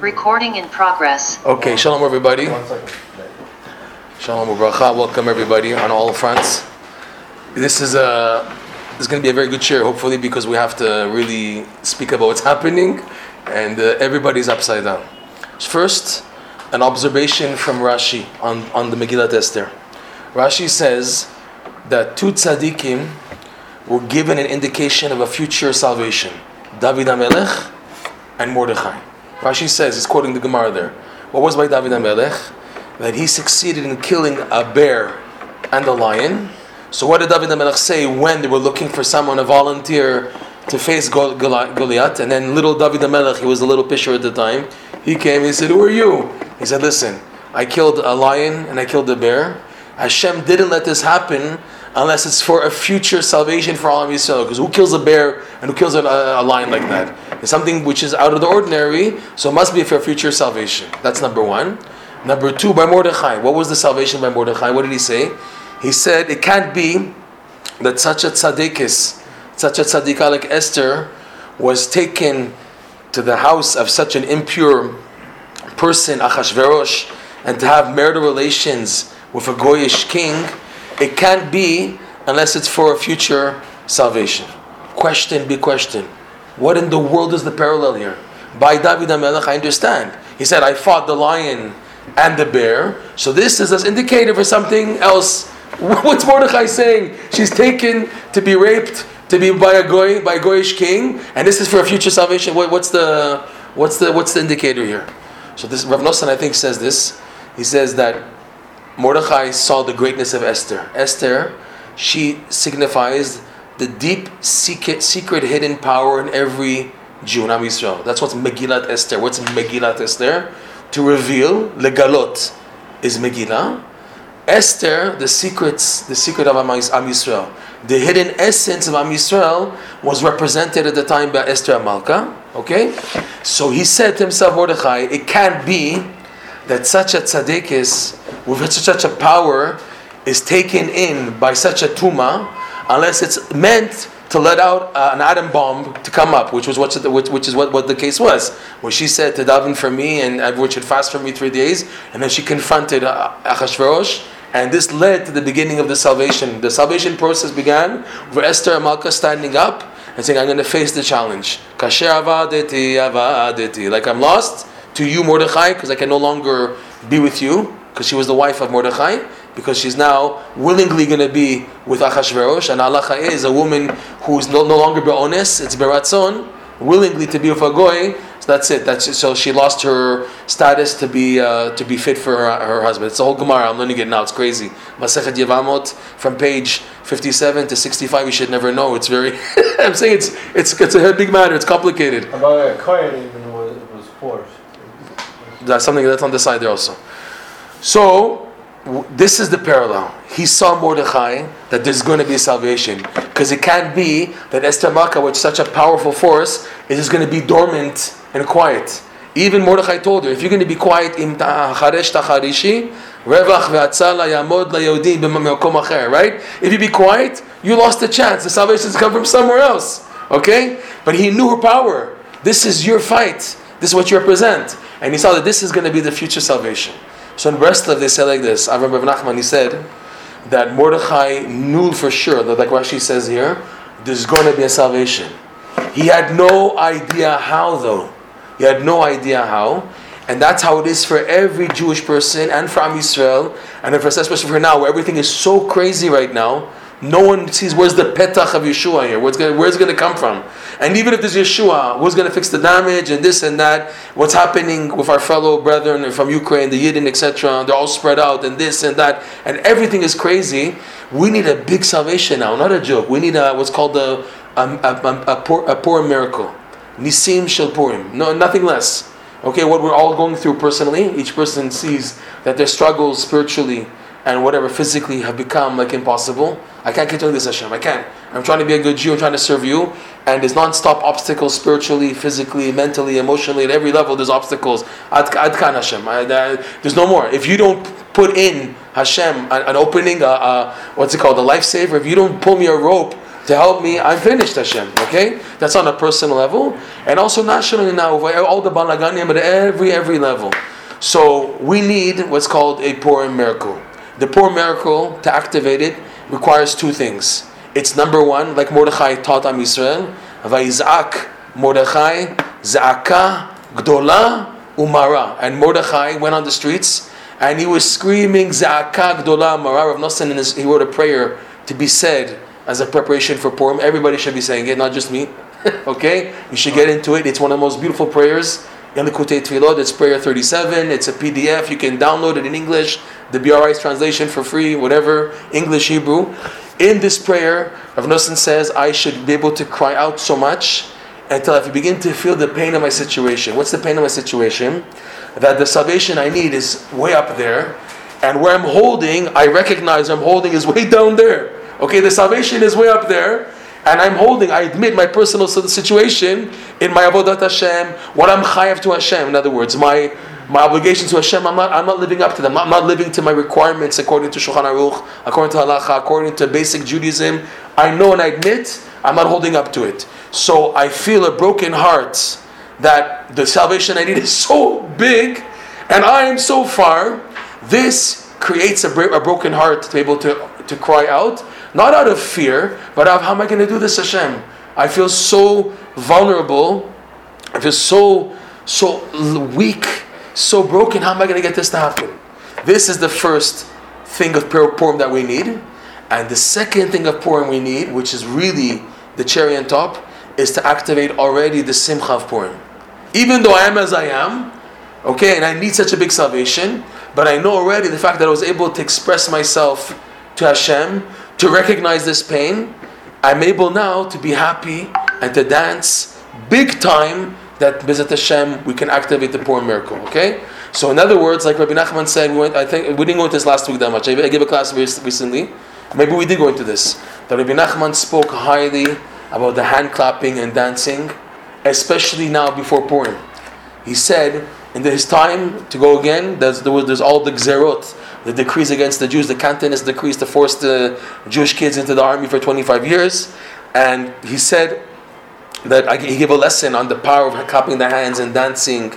Recording in progress. Okay, shalom everybody. One second. Shalom ubracha. Welcome everybody on all fronts. This is a this is going to be a very good share, hopefully, because we have to really speak about what's happening, and uh, everybody's upside down. First, an observation from Rashi on, on the Megillat Esther. Rashi says that two tzaddikim were given an indication of a future salvation: David HaMelech and Mordechai. Rashi says, he's quoting the Gemara there. What was by David HaMelech? That he succeeded in killing a bear and a lion. So what did David HaMelech say when they were looking for someone to volunteer to face Gol- Goli- Goliath? And then little David HaMelech, he was a little pisher at the time, he came, he said, who are you? He said, listen, I killed a lion and I killed a bear. Hashem didn't let this happen unless it's for a future salvation for all of Yisrael. Because who kills a bear and who kills a, a lion like that? It's something which is out of the ordinary, so it must be for future salvation. That's number one. Number two, by Mordechai. What was the salvation by Mordechai? What did he say? He said, it can't be that such a tzaddikis, such a tzaddikah like Esther, was taken to the house of such an impure person, Achashverosh, and to have marital relations with a Goyish king, it can't be unless it's for a future salvation. Question, big question. What in the world is the parallel here? By David HaMelech, I understand. He said, I fought the lion and the bear. So this is an indicator for something else. What's Mordechai saying? She's taken to be raped, to be by a goy, by a goyish king, and this is for a future salvation. What, what's the what's the what's the indicator here? So this Rav Nosson, I think, says this. He says that Mordechai saw the greatness of Esther. Esther, she signifies the deep secret, secret hidden power in every Jew Am Yisrael. That's what's Megillat Esther. What's Megillat Esther? To reveal, legalot, is Megillah. Esther, the secrets, the secret of Am Yisrael. The hidden essence of Am Yisrael was represented at the time by Esther HaMalka. Okay? So he said to himself, Mordechai, it can't be that such a tzaddikis with such a power is taken in by such a tuma unless it's meant to let out uh, an atom bomb to come up, which was what which, which is what, what the case was, where she said to daven for me and everyone should fast for me three days, and then she confronted uh, Achashverosh, and this led to the beginning of the salvation. The salvation process began with Esther HaMalka standing up and saying, "I'm going to face the challenge." Like I'm lost to you, Mordechai, because I can no longer be with you, because she was the wife of Mordechai, because she's now willingly going to be with Achashverosh, and Halacha is a woman who's no, no longer be'ones, it's beratzon, willingly to be with a goy, so that's it. That's so she lost her status to be uh, to be fit for her, her husband. It's the whole Gemara. I'm learning it now. It's crazy. Masechet Yevamot from page 57 to 65. You should never know. It's very. I'm saying it's it's it's a big matter. It's complicated. About a coin even was, was forced. That's something that's on the side there also. So this is the parallel. He saw Mordechai that there's going to be salvation because it can't be that Esther Malka, with such a powerful force, is just going to be dormant and quiet. Even Mordechai told her, if you're going to be quiet, im tacharishi, revach yamod right? If you be quiet, you lost the chance. The salvation's come from somewhere else. Okay? But he knew her power. This is your fight. This is what you represent. And he saw that this is going to be the future salvation. So in Breslov, they say like this. I remember Rav Nachman, he said that Mordechai knew for sure, that like Rashi says here, there's going to be a salvation. He had no idea how though. He had no idea how. And that's how it is for every Jewish person and for Am Yisrael, and for especially for now, where everything is so crazy right now. No one sees where's the petach of Yeshua here. Where's gonna, where's it going to come from? And even if there's Yeshua, who's going to fix the damage and this and that? What's happening with our fellow brethren from Ukraine, the Yidden, etc.? They're all spread out and this and that, and everything is crazy. We need a big salvation now, not a joke. We need a, what's called a, a, a, a, poor, a poor miracle. Nisim shel Purim. No, nothing less. Okay, what we're all going through personally, each person sees that their struggles spiritually and whatever physically have become like impossible. I can't continue this, Hashem. I can't. I'm trying to be a good Jew. I'm trying to serve you. And there's non-stop obstacles spiritually, physically, mentally, emotionally. At every level, there's obstacles. Ad, ad kan Hashem. There's no more. If you don't put in Hashem an, an opening, a, a, what's it called, a lifesaver, if you don't pull me a rope to help me, I'm finished, Hashem. Okay? That's on a personal level. And also nationally now, all the balaganim at every, every level. So we need what's called a Purim miracle. The poor miracle, to activate it, requires two things. It's number one, like Mordechai taught Am Yisrael, Vayizak Mordechai Za'aka Gdola Umara. And Mordechai went on the streets and he was screaming Za'aka Gdola Umara. Rav Nosson, he wrote a prayer to be said as a preparation for Purim. Everybody should be saying it, not just me. okay? You should get into it. It's one of the most beautiful prayers in Tfilot. It's prayer 37. It's a PDF. You can download it in English, the BRI's translation for free, whatever, English, Hebrew. In this prayer, Rav Nosson says, I should be able to cry out so much until I begin to feel the pain of my situation. What's the pain of my situation? That the salvation I need is way up there, and where I'm holding, I recognize I'm holding is way down there. Okay, the salvation is way up there, and I'm holding, I admit my personal situation in my avodat Hashem, what I'm chayav to Hashem. In other words, my my obligation to Hashem, I'm not, I'm not living up to them. I'm not living to my requirements according to Shulchan Aruch, according to Halacha, according to basic Judaism. I know and I admit I'm not holding up to it. So I feel a broken heart that the salvation I need is so big, and I am so far. This creates a, a broken heart to be able to, to cry out not out of fear, but of how am I going to do this, Hashem? I feel so vulnerable. I feel so so weak, so broken. How am I going to get this to happen? This is the first thing of Purim that we need. And the second thing of Purim we need, which is really the cherry on top, is to activate already the Simcha of Purim. Even though I am as I am, okay, and I need such a big salvation, but I know already the fact that I was able to express myself to Hashem to recognize this pain, I'm able now to be happy and to dance big time that Bezat Hashem we can activate the Purim miracle. Okay? So in other words, like Rabbi Nachman said, we went, I think we didn't go into this last week that much. I gave a class recently. Maybe we did go into this. That Rabbi Nachman spoke highly about the hand clapping and dancing, especially now before Purim. He said in his time to go again, there's, there was, there's all the gzerot, the decrees against the Jews, the Cantonist decrees to force the Jewish kids into the army for 25 years. And he said that he gave a lesson on the power of clapping the hands and dancing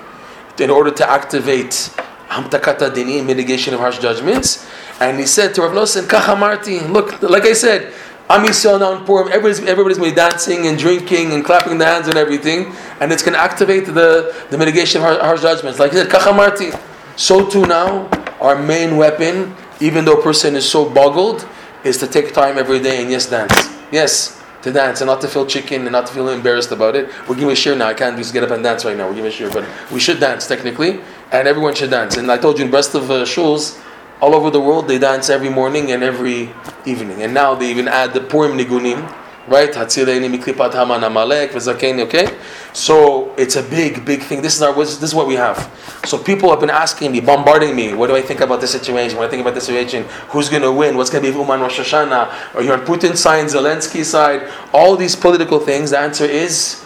in order to activate hamtakata dini, mitigation of harsh judgments. And he said to Rav Nosson, Kachamarti, look, like I said, Am Yisrael now in Purim, everybody's, everybody's dancing and drinking and clapping the hands and everything, and it's going to activate the, the mitigation of harsh judgments. Like he said, Kachamarti. So too now, our main weapon, even though a person is so boggled, is to take time every day and yes, dance. Yes, to dance and not to feel chicken and not to feel embarrassed about it. We're giving a share now. I can't just get up and dance right now. We're giving a share, but we should dance technically, and everyone should dance. And I told you in rest of uh, shuls, all over the world, they dance every morning and every evening. And now they even add the Purim Nigunim, right? Hatzileni miklipat haman amalek v'zakeni. Okay, so it's a big, big thing. This is our. This is what we have. So people have been asking me, bombarding me. What do I think about the situation? What do I think about the situation? Who's going to win? What's going to be Uman Rosh Hashanah? Are you on Putin's side, Zelensky's side? All these political things. The answer is,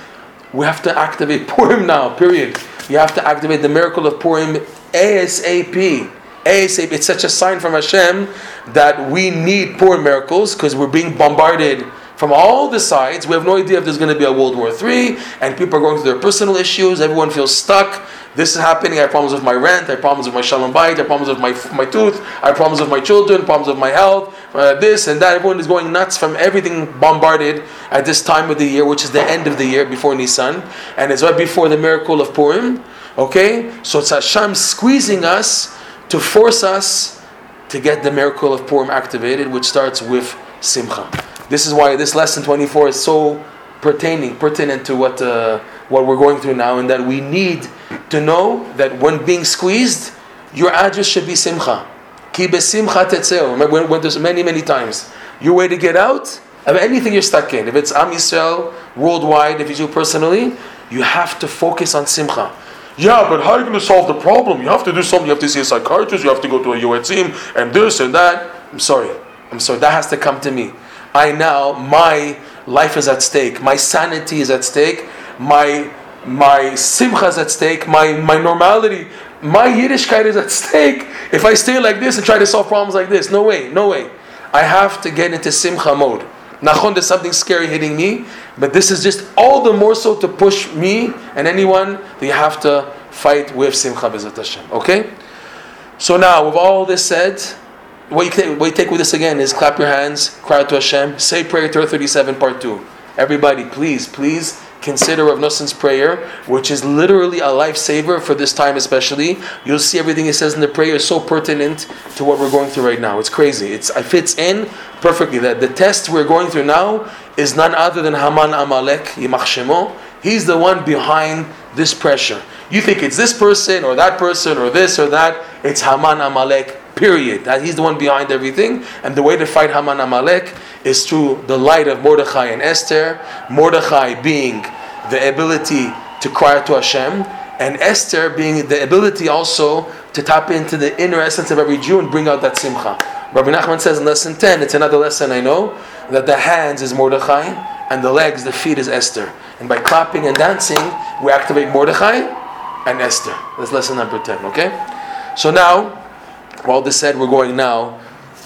we have to activate Purim now. Period. You have to activate the miracle of Purim ASAP. ASAP. It's such a sign from Hashem that we need Purim miracles because we're being bombarded from all the sides. We have no idea if there's going to be a World War III, and people are going through their personal issues. Everyone feels stuck. This is happening. I have problems with my rent. I have problems with my shalom bite. I have problems with my, my tooth. I have problems with my children. Problems with my health. Uh, this and that. Everyone is going nuts from everything bombarded at this time of the year, which is the end of the year before Nisan, and it's right before the miracle of Purim. Okay, so it's Hashem squeezing us to force us to get the miracle of Purim activated, which starts with Simcha. This is why this lesson 24 is so pertaining, pertinent to what, uh, what we're going through now, and that we need to know that when being squeezed, your address should be Simcha. Ki besimcha tetzeo. Remember, went this many, many times. Your way to get out of anything you're stuck in, if it's Am Yisrael, worldwide, if it's you personally, you have to focus on Simcha. Yeah, but how are you going to solve the problem? You have to do something. You have to see a psychiatrist. You have to go to a yoetzim and this and that. I'm sorry. I'm sorry. That has to come to me. I now, my life is at stake. My sanity is at stake. My my simcha is at stake. My my normality, my Yiddishkeit is at stake. If I stay like this and try to solve problems like this, no way, no way. I have to get into simcha mode. Nachon, there's something scary hitting me, but this is just all the more so to push me and anyone that you have to fight with Simcha B'ezat Hashem. Okay? So now, with all this said, what you, take, what you take with this again is clap your hands, cry out to Hashem, say prayer Torah 37, part 2. Everybody, please, please consider Rav Noson's prayer, which is literally a lifesaver for this time especially. You'll see everything he says in the prayer is so pertinent to what we're going through right now. It's crazy. It's, it fits in perfectly. That the test we're going through now is none other than Haman Amalek, Yimach Shemo. He's the one behind this pressure. You think it's this person or that person or this or that. It's Haman Amalek Period. That he's the one behind everything. And the way to fight Haman Amalek is through the light of Mordechai and Esther. Mordechai being the ability to cry to Hashem, and Esther being the ability also to tap into the inner essence of every Jew and bring out that simcha. Rabbi Nachman says in lesson 10, it's another lesson I know, that the hands is Mordechai, and the legs, the feet is Esther. And by clapping and dancing, we activate Mordechai and Esther. That's lesson number 10, okay? So now, all this said, we're going now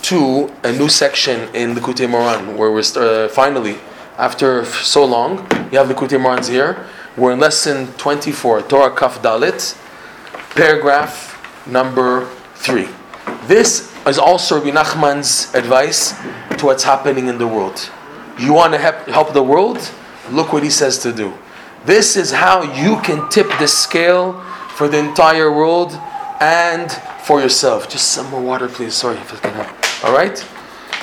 to a new section in Likutei Moharan, where we're uh, finally, after so long, you have Likutei Moharan's here. We're in lesson 24, Torah Kaf Dalit, paragraph number 3. This is also Rabbi Nachman's advice to what's happening in the world. You want to help, help the world? Look what he says to do. This is how you can tip the scale for the entire world and for yourself. Just some more water, please. Sorry if it can help. All right?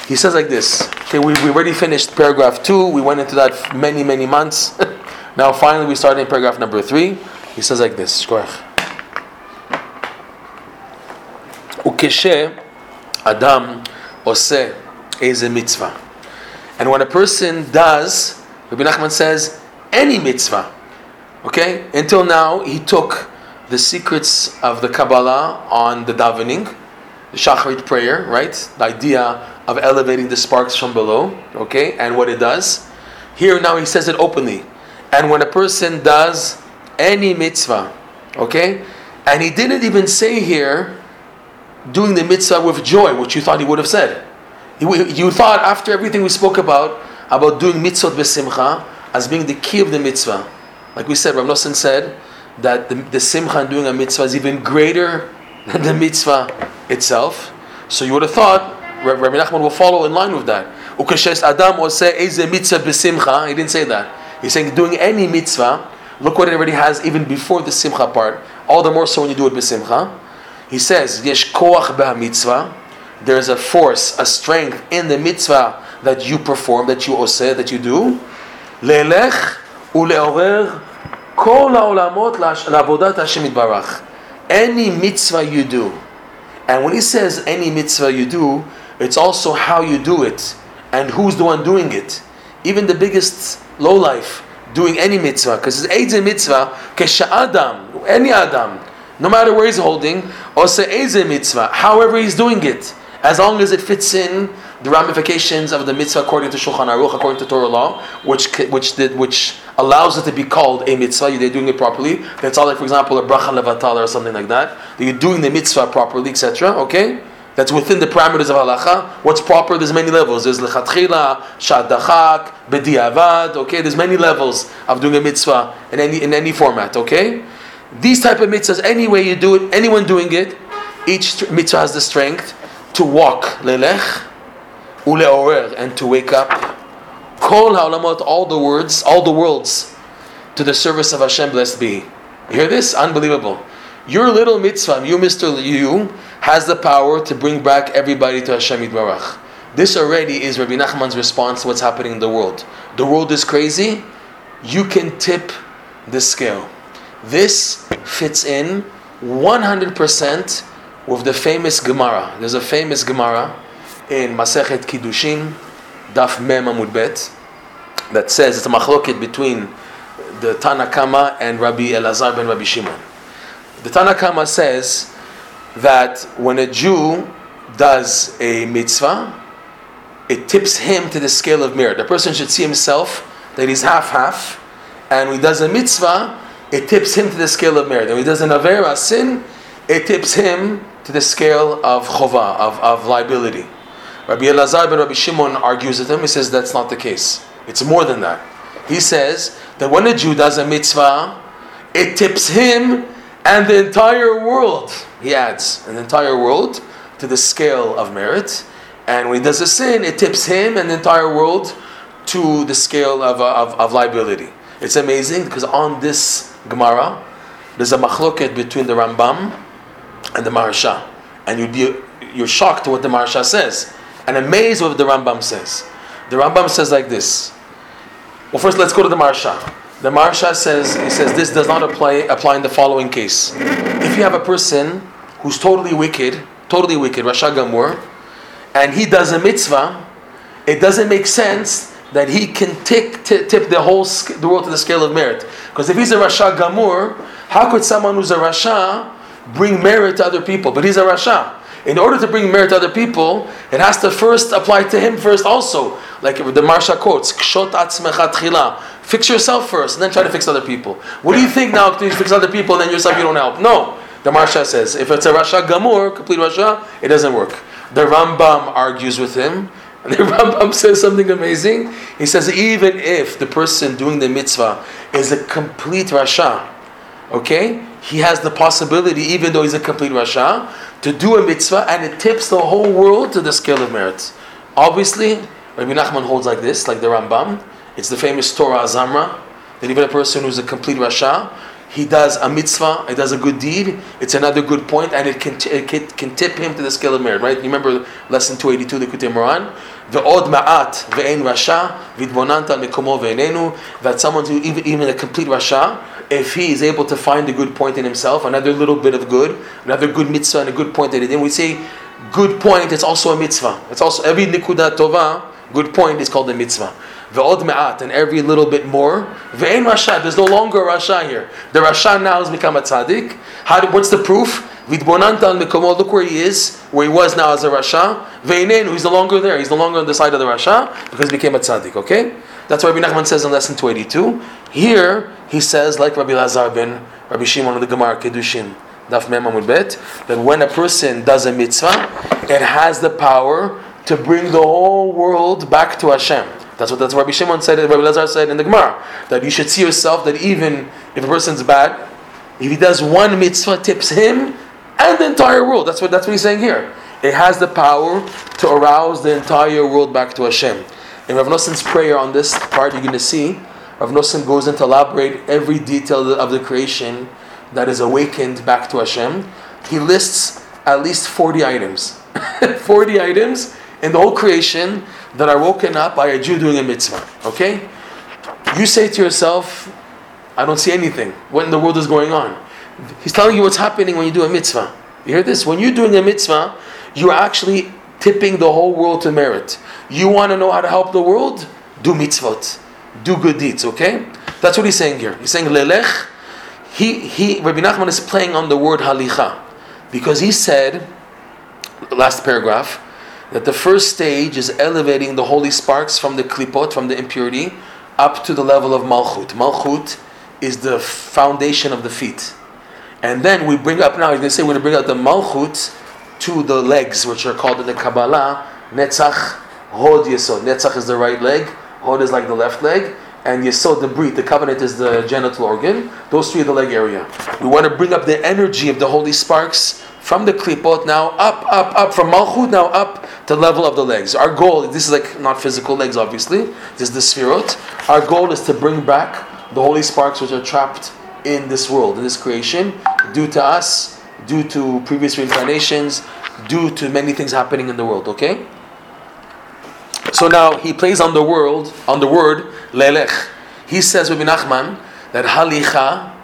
He says like this. Okay, we, we already finished paragraph two. We went into that many, many months. now, finally, we start in paragraph number three. He says like this. Adam ose is a mitzvah. And when a person does, Rabbi Nachman says, any mitzvah, okay? Until now, he took the secrets of the Kabbalah on the davening, the Shacharit prayer, right? The idea of elevating the sparks from below, okay? And what it does. Here now he says it openly. And when a person does any mitzvah, okay? And he didn't even say here, doing the mitzvah with joy, which you thought he would have said. You thought after everything we spoke about, about doing mitzvot besimcha, as being the key of the mitzvah. Like we said, Rav Nosson said, that the, the simcha in doing a mitzvah is even greater than the mitzvah itself. So you would have thought Rabbi Nachman will follow in line with that. Adam will say, "Is the mitzvah He didn't say that. He's saying doing any mitzvah. Look what it already has even before the simcha part. All the more so when you do it b'simcha. He says yesh koach mitzvah. There's a force, a strength in the mitzvah that you perform, that you oseh, that you do. Lelech uleorer Kol ha'olamot la'avodat Any mitzvah you do. And when he says any mitzvah you do, it's also how you do it and who's the one doing it. Even the biggest lowlife doing any mitzvah, because it's Eidzeh mitzvah, Kesha Adam, any Adam, no matter where he's holding, or say mitzvah, however he's doing it, as long as it fits in the ramifications of the mitzvah according to Shulchan Aruch, according to Torah law, which which did, which allows it to be called a mitzvah. You're doing it properly. That's all like, for example, a bracha levatal or something like that. That you're doing the mitzvah properly, etc. Okay. That's within the parameters of halacha. What's proper? There's many levels. There's lechatchila, shadachak, bediavad. Okay, there's many levels of doing a mitzvah in any in any format. Okay, these type of mitzvahs, any way you do it, anyone doing it, each mitzvah has the strength to walk lelech uleorer and to wake up kol haolamot all the words all the worlds to the service of Hashem blessed be. You hear this? Unbelievable. Your little mitzvah you Mr. You has the power to bring back everybody to Hashem Yitbarach. This already is Rabbi Nachman's response to what's happening in the world. The world is crazy. You can tip the scale. This fits in 100% with the famous Gemara. There's a famous Gemara in Masechet Kiddushin, Daf Mem Amud Bet, that says it's a machloket between the Tanna Kamma and Rabbi Elazar ben Rabbi Shimon. The Tanna Kamma says that when a Jew does a mitzvah, it tips him to the scale of merit. The person should see himself that he's half half, and when he does a mitzvah, it tips him to the scale of merit. And when he does an avera sin, it tips him to the scale of chova, of, of liability. Rabbi Elazar ben Rabbi Shimon argues with him. He says that's not the case. It's more than that. He says that when a Jew does a mitzvah, it tips him and the entire world, he adds, an entire world to the scale of merit. And when he does a sin, it tips him and the entire world to the scale of, uh, of, of liability. It's amazing because on this Gemara, there's a machloket between the Rambam and the Maharsha. And you'd be, you're shocked what the Maharsha says and amazed what the Rambam says. The Rambam says like this. Well, first let's go to the Maharsha. The Maharsha says, he says this does not apply, apply in the following case. If you have a person who's totally wicked, totally wicked, Rasha Gamur, and he does a mitzvah, it doesn't make sense that he can tick, tip, tip the whole the world to the scale of merit. Because if he's a Rasha Gamur, how could someone who's a Rasha bring merit to other people? But he's a Rasha. In order to bring merit to other people, it has to first apply to him first also. Like the Maharsha quotes, Kshot atzmecha Fix yourself first, and then try to fix other people. What do you think now? To fix other people, and then yourself you don't help? No. The Maharsha says, if it's a Rasha Gamur, complete Rasha, it doesn't work. The Rambam argues with him, and the Rambam says something amazing. He says, even if the person doing the mitzvah is a complete Rasha, okay, he has the possibility, even though he's a complete Rasha, to do a mitzvah, and it tips the whole world to the scale of merit. Obviously, Rabbi Nachman holds like this, like the Rambam. It's the famous Torah Azamra, that even a person who's a complete Rasha, he does a mitzvah, he does a good deed, it's another good point, and it can, it can, tip him to the scale of merit, right? You remember lesson 282, the Kutei Moran? Ve'od ma'at ve'en rasha vidbonanta mekomo ve'enenu that someone who, even, even a complete rasha, if he is able to find a good point in himself, another little bit of good, another good mitzvah and a good point that he did, we say good point, it's also a mitzvah. It's also, every nikuda tova, good point is called a mitzvah. Ve'od me'at, and every little bit more. Ve'en rasha, there's no longer a rasha here. The rasha now has become a tzaddik. How, what's the proof? Vidbonanta al mekomo, look where he is, where he was now as a rasha. Ve'enenu, he's no longer there. He's no longer on the side of the rasha because he became a tzaddik. Okay, that's what Rabbi Nachman says in lesson 282. Here he says, like Rabbi Lazar ben Rabbi Shimon of the Gemara Kiddushin. Daf Mem Bet, that when a person does a mitzvah, it has the power to bring the whole world back to Hashem. That's what that's what Rabbi Shimon said, Rabbi Lazar said in the Gemara. That you should see yourself that even if a person's bad, if he does one mitzvah, tips him and the entire world. That's what that's what he's saying here. It has the power to arouse the entire world back to Hashem. In Rav Noson's prayer on this part, you're going to see Rav Noson goes into elaborate every detail of the creation that is awakened back to Hashem. He lists at least 40 items. 40 items in the whole creation that are woken up by a Jew doing a mitzvah. Okay? You say to yourself, I don't see anything. What in the world is going on? He's telling you what's happening when you do a mitzvah. You hear this? When you're doing a mitzvah, you're actually tipping the whole world to merit. You want to know how to help the world? Do mitzvot. Do good deeds, okay? That's what he's saying here. He's saying lelech. He, he, Rabbi Nachman is playing on the word halicha. Because he said, last paragraph, that the first stage is elevating the holy sparks from the klipot, from the impurity, up to the level of malchut. Malchut is the foundation of the feet. And then we bring up now, going to say we're going to bring out the malchut to the legs, which are called in the Kabbalah, netzach, hod yesod. Netzach is the right leg, hod is like the left leg, and yesod, the brit, the covenant is the genital organ. Those three are the leg area. We want to bring up the energy of the holy sparks from the klipot now up, up, up, from malchut now up to level of the legs. Our goal, this is like not physical legs obviously, this is the sphirot. Our goal is to bring back the holy sparks which are trapped in this world, in this creation, due to us, due to previous reincarnations, due to many things happening in the world, okay? So now he plays on the world, on the word lelech. He says with Nachman that halicha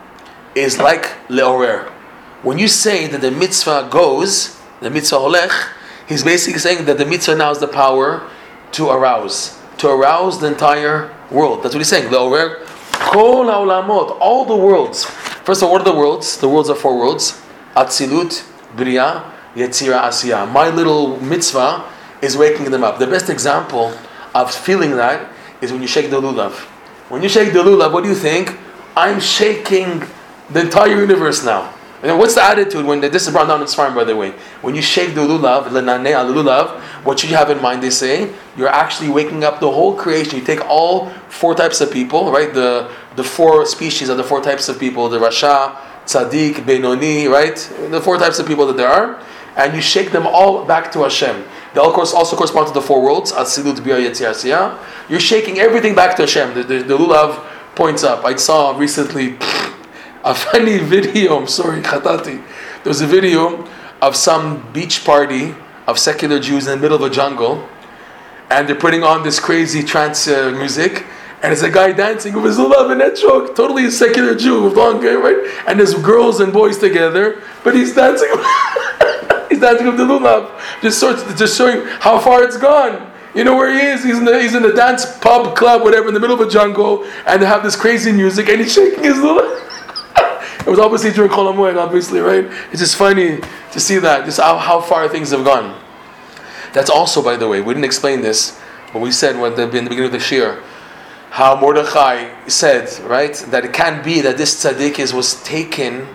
is like leorer. When you say that the mitzvah goes, the mitzvah holech, he's basically saying that the mitzvah now has the power to arouse, to arouse the entire world. That's what he's saying. Leorer Kol all the worlds. First of all, what are the worlds? The worlds are four worlds. Atzilut, Bria, Yetzira, Asiya. My little mitzvah is waking them up. The best example of feeling that is when you shake the lulav. When you shake the lulav, what do you think? I'm shaking the entire universe now. And what's the attitude when the, this is brought down in Sfarim, by the way? When you shake the lulav, lenane al lulav, what should you have in mind? They say you're actually waking up the whole creation. You take all four types of people, right? The the four species of the four types of people: the rasha, tzaddik, benoni, right? The four types of people that there are, and you shake them all back to Hashem. They all course also correspond to the four worlds: asilut, yetzir, You're shaking everything back to Hashem. The, the, the lulav points up. I saw recently a funny video. I'm sorry, Khatati. There was a video of some beach party of secular Jews in the middle of a jungle, and they're putting on this crazy trance uh, music. And there's a guy dancing with his love and that totally a secular Jew with long hair, right? And there's girls and boys together, but he's dancing. he's dancing with the lulav, just sort of, just showing how far it's gone. You know where he is? He's in the he's in the dance pub club, whatever, in the middle of a jungle, and they have this crazy music, and he's shaking his lulav. It was obviously during Chol Hamoed, obviously, right? It's just funny to see that, just how, how far things have gone. That's also, by the way, we didn't explain this, but we said when the, in the beginning of the Shir, how Mordechai said, right, that it can't be that this tzaddik is, was taken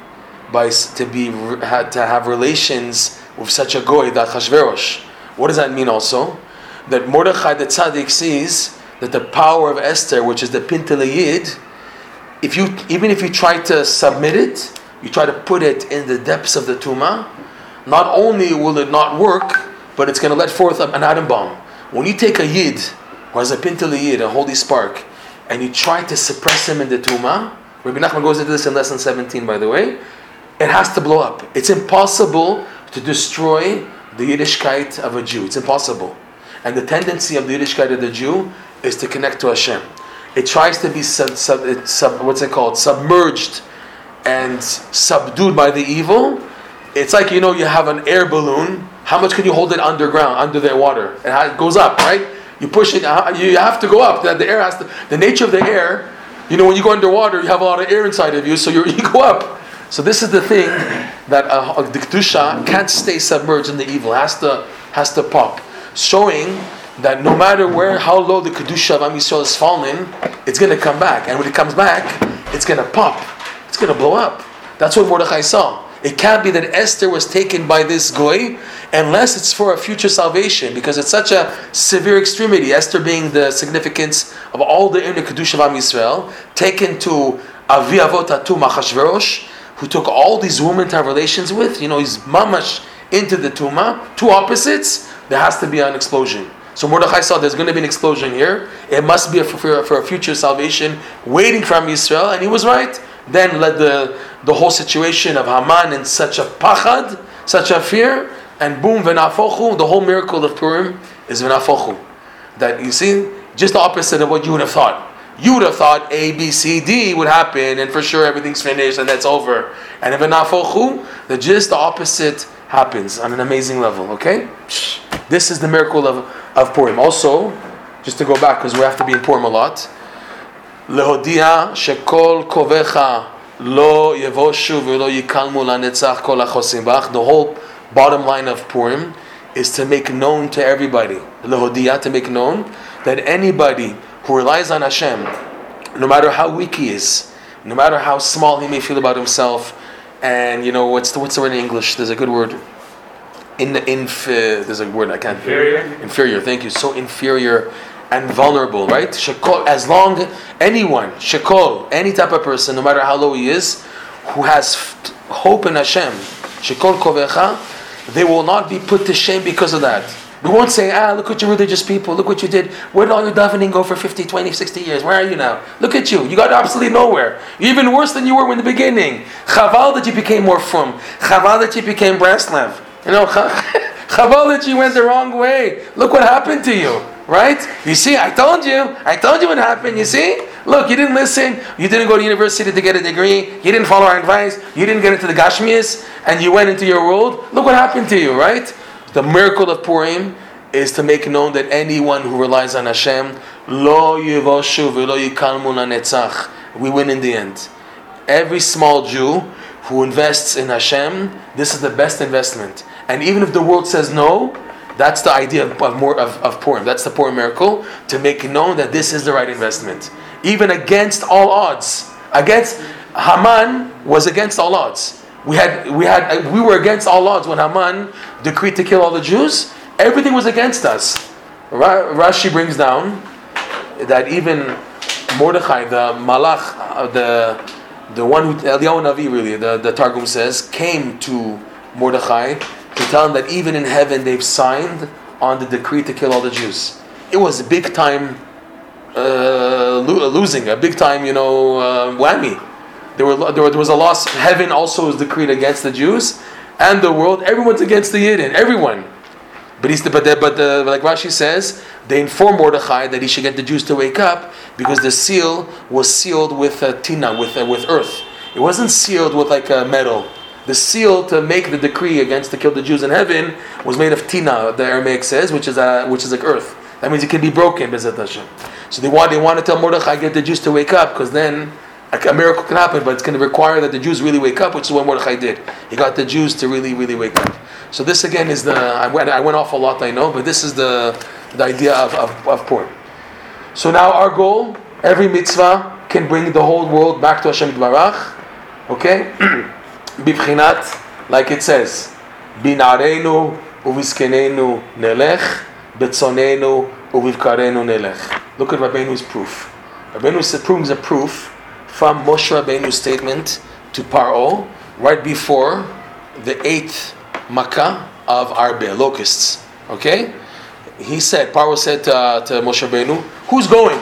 by to be had to have relations with such a goy, that Chashverosh. What does that mean also? That Mordechai the tzaddik sees that the power of Esther, which is the Pintel Yid, if you even if you try to submit it, you try to put it in the depths of the tuma, not only will it not work, but it's going to let forth an atom bomb. When you take a yid, who has a pintel yid, a holy spark, and you try to suppress him in the tuma, Rabbi Nachman goes into this in lesson 17, by the way, it has to blow up. It's impossible to destroy the Yiddishkeit of a Jew. It's impossible. And the tendency of the Yiddishkeit of the Jew is to connect to Hashem it tries to be sub, sub, sub, what's it called? Submerged and subdued by the evil. It's like you know you have an air balloon. How much can you hold it underground under the water? And it goes up right? You push it uh, you have to go up. The air has to the nature of the air you know when you go underwater you have a lot of air inside of you so you go up. So this is the thing that uh, the kedusha can't stay submerged in the evil. Has to has to pop. Showing that no matter where, how low the kedusha of Am Yisrael has fallen, it's going to come back, and when it comes back, it's going to pop, it's going to blow up. That's what Mordechai saw. It can't be that Esther was taken by this goy unless it's for a future salvation, because it's such a severe extremity. Esther being the significance of all the inner kedusha of Am Yisrael, taken to Avi Avot Atu Machashverosh, who took all these women to have relations with. You know, he's mamash into the tuma, two opposites. There has to be an explosion. So Mordechai saw there's going to be an explosion here. It must be for, for a future salvation waiting from Israel, and he was right. Then led the, the whole situation of Haman in such a pachad, such a fear, and boom, v'nafochu, the whole miracle of Purim is v'nafochu. That you see, just the opposite of what you would have thought. You would have thought A, B, C, D would happen, and for sure everything's finished and that's over. And in v'nafochu, the just the opposite happens on an amazing level. Okay, this is the miracle of of Purim. Also, just to go back because we have to be in Purim a lot. להודיע שכל קובעך לא יבושו ולא יקלמו לנצח כל החוסים בך. The whole bottom line of Purim is to make known to everybody, להודיע, to make known, that anybody who relies on Hashem, no matter how weak he is, no matter how small he may feel about himself, and you know, what's the, what's the word in English? There's a good word. In the inf there's a word I can't inferior? Inferior thank you. So inferior and vulnerable right? Shekol as long anyone shekol any type of person no matter how low he is who has hope in Hashem shekol kovecha they will not be put to shame because of that we won't say, ah, look at your religious people, look what you did. Where did all your davening go for 50, 20, 60 years? Where are you now? Look at you. You got absolutely nowhere. You're even worse than you were in the beginning. Chaval that you became more frum. Chaval that you became Breslov. You know, chaval that you went the wrong way. Look what happened to you, right? You see, I told you. I told you what happened. You see? Look, you didn't listen. You didn't go to university to get a degree. You didn't follow our advice. You didn't get into the Gashmias, and you went into your world. Look what happened to you, right? The miracle of Purim is to make known that anyone who relies on Hashem, lo yivoshu v'lo yikalmu. We win in the end. Every small Jew who invests in Hashem, this is the best investment. And even if the world says no, that's the idea of, of more of, of Purim. That's the Purim miracle to make known that this is the right investment, even against all odds. Against Haman was against all odds. We had we had we were against all odds when Haman decreed to kill all the Jews. Everything was against us. Ra- Rashi brings down that even Mordechai, the Malach, uh, the the one who Eliyahu Navi really, the, the Targum says, came to Mordechai to tell him that even in heaven they've signed on the decree to kill all the Jews. It was a big time uh, lo- losing, a big time, you know, uh, whammy. There, were, there, was a loss. Heaven also was decreed against the Jews and the world. Everyone's against the Yidden. Everyone. But he's but the, but the, like Rashi says, they informed Mordechai that he should get the Jews to wake up because the seal was sealed with a tina, with uh, with earth. It wasn't sealed with like a metal. The seal to make the decree against to kill the Jews in heaven was made of tina, the Aramaic says, which is a, which is like earth. That means it can be broken, Bezat Hashem. So they want they want to tell Mordechai get the Jews to wake up because then a miracle can happen, but it's going to require that the Jews really wake up, which is what Mordechai did. He got the Jews to really, really wake up. So this again is the I went I went off a lot, I know, but this is the the idea of of, of Purim. So now our goal, every mitzvah can bring the whole world back to Hashem Barach. Okay, bibchinat, like it says, binarenu uviskenenu nelech, betzonenu uvivkarenu nelech. Look at Rabbeinu's proof. Rabbeinu proves a proof from Moshe Rabbeinu's statement to Paro right before the eighth makkah of Arbe, locusts. Okay? He said, Paro said to, uh, to Moshe Rabbeinu, Who's going?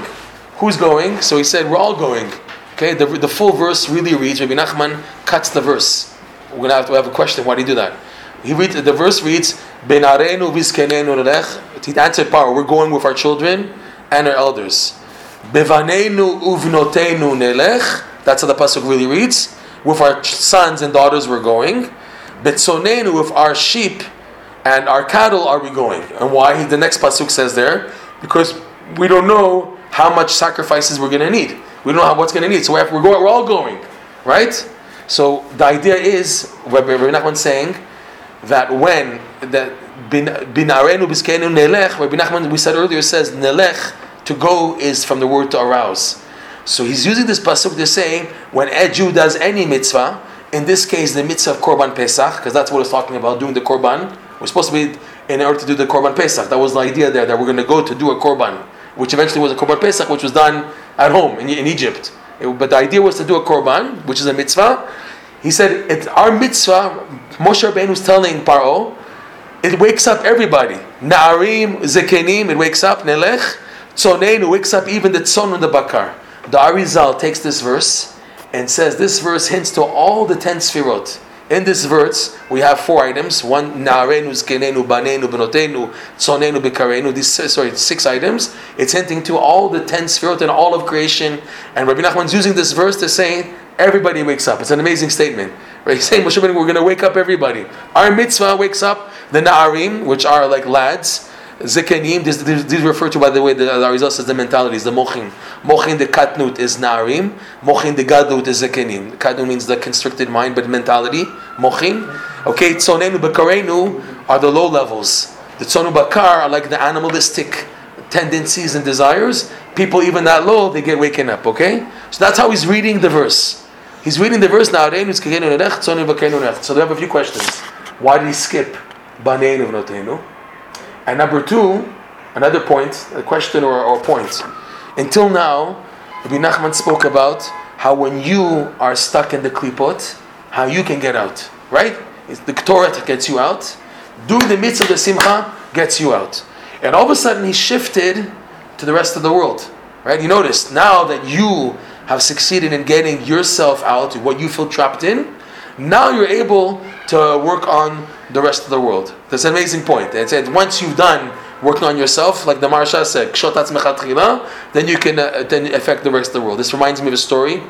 Who's going? So he said, We're all going. Okay, the, the full verse really reads, Rabbi Nachman cuts the verse. We're going to have to have a question. Why do you do that? He reads, the verse reads, Ben arenu He answered Paro, We're going with our children and our elders. Nelech. That's how the pasuk really reads. With our sons and daughters we're going. Betzonenu with our sheep and our cattle are we going? And why? The next pasuk says there because we don't know how much sacrifices we're going to need. We don't know how, what's going to need. So we're, we're, going, we're all going, right? So the idea is, Rabbi Nachman saying that when that binarenu biskenu nelech, Rabbi Nachman we said earlier says nelech to go is from the word to arouse. So he's using this pasuk to say when a Jew does any mitzvah, in this case the mitzvah of Korban Pesach, because that's what it's talking about, doing the Korban. We're supposed to be in order to do the Korban Pesach. That was the idea there, that we're going to go to do a Korban, which eventually was a Korban Pesach, which was done at home in, in Egypt. It, but the idea was to do a Korban, which is a mitzvah. He said, it's our mitzvah, Moshe Rabbeinu was telling Paro, it wakes up everybody. Na'arim, Zekenim, it wakes up, Nelech, Tzoneinu wakes up even the tzon and the bakar. The Arizal takes this verse and says this verse hints to all the ten sfirot. In this verse, we have four items: one na'arenu, zkenenu, banenu, benotenu, tzonenu, bekarenu. These sorry, six items. It's hinting to all the ten sfirot and all of creation. And Rabbi Nachman's using this verse to say everybody wakes up. It's an amazing statement. Right? He's saying, we're going to wake up everybody. Our mitzvah wakes up the na'arim, which are like lads. Zekanim, these, refer to, by the way, the Arizal says the mentalities, the mochin. Mochin the katnut is narim, mochin the gadlut is zekanim. Katnut means the constricted mind, but mentality, mochin. Okay, tzonenu bekarenu are the low levels. The tzonu bakar are like the animalistic tendencies and desires. People even that low, they get waken up, okay? So that's how he's reading the verse. He's reading the verse now. So they have a few questions. Why did he skip Banenu v'notenu? And number two, another point, a question or, or point. Until now, Rabbi Nachman spoke about how when you are stuck in the klipot, how you can get out, right? It's the Torah that gets you out. Doing the mitzvah of the simcha gets you out. And all of a sudden, he shifted to the rest of the world, right? You notice now that you have succeeded in getting yourself out, what you feel trapped in, now you're able to work on the rest of the world. That's an amazing point. It said once you've done working on yourself, like the Maharsha said, then you can uh, then affect the rest of the world. This reminds me of a story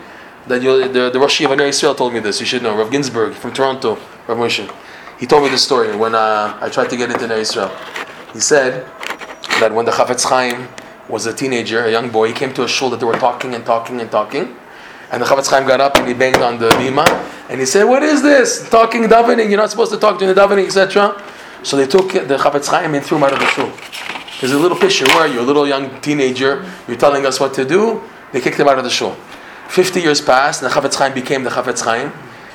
that you, the, the Rosh Yeshiva Israel told me this. You should know. Rav Ginsburg from Toronto, Rav Moshe. He told me this story when uh, I tried to get into Israel. He said that when the Chafetz Chaim was a teenager, a young boy, he came to a shul that they were talking and talking and talking. And the Chafetz Chaim got up and he banged on the bima and he said, "What is this? Talking davening? You're not supposed to talk during the davening, etc." So they took the Chafetz Chaim and threw him out of the shul. There's a little fisher. Where are you? A little young teenager. You're telling us what to do. They kicked him out of the shul. Fifty years passed, and the Chafetz Chaim became the Chafetz Chaim.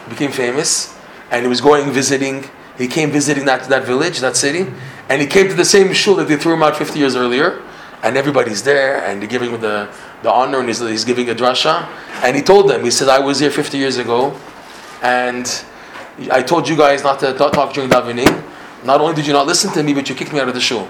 Became famous. and he was going visiting. He came visiting that, that village, that city, and he came to the same shul that they threw him out 50 years earlier. And everybody's there, and they're giving him the, the honor, and he's, he's giving a drasha. And he told them, he said, I was here 50 years ago, and I told you guys not to talk during davening. Not only did you not listen to me, but you kicked me out of the shul.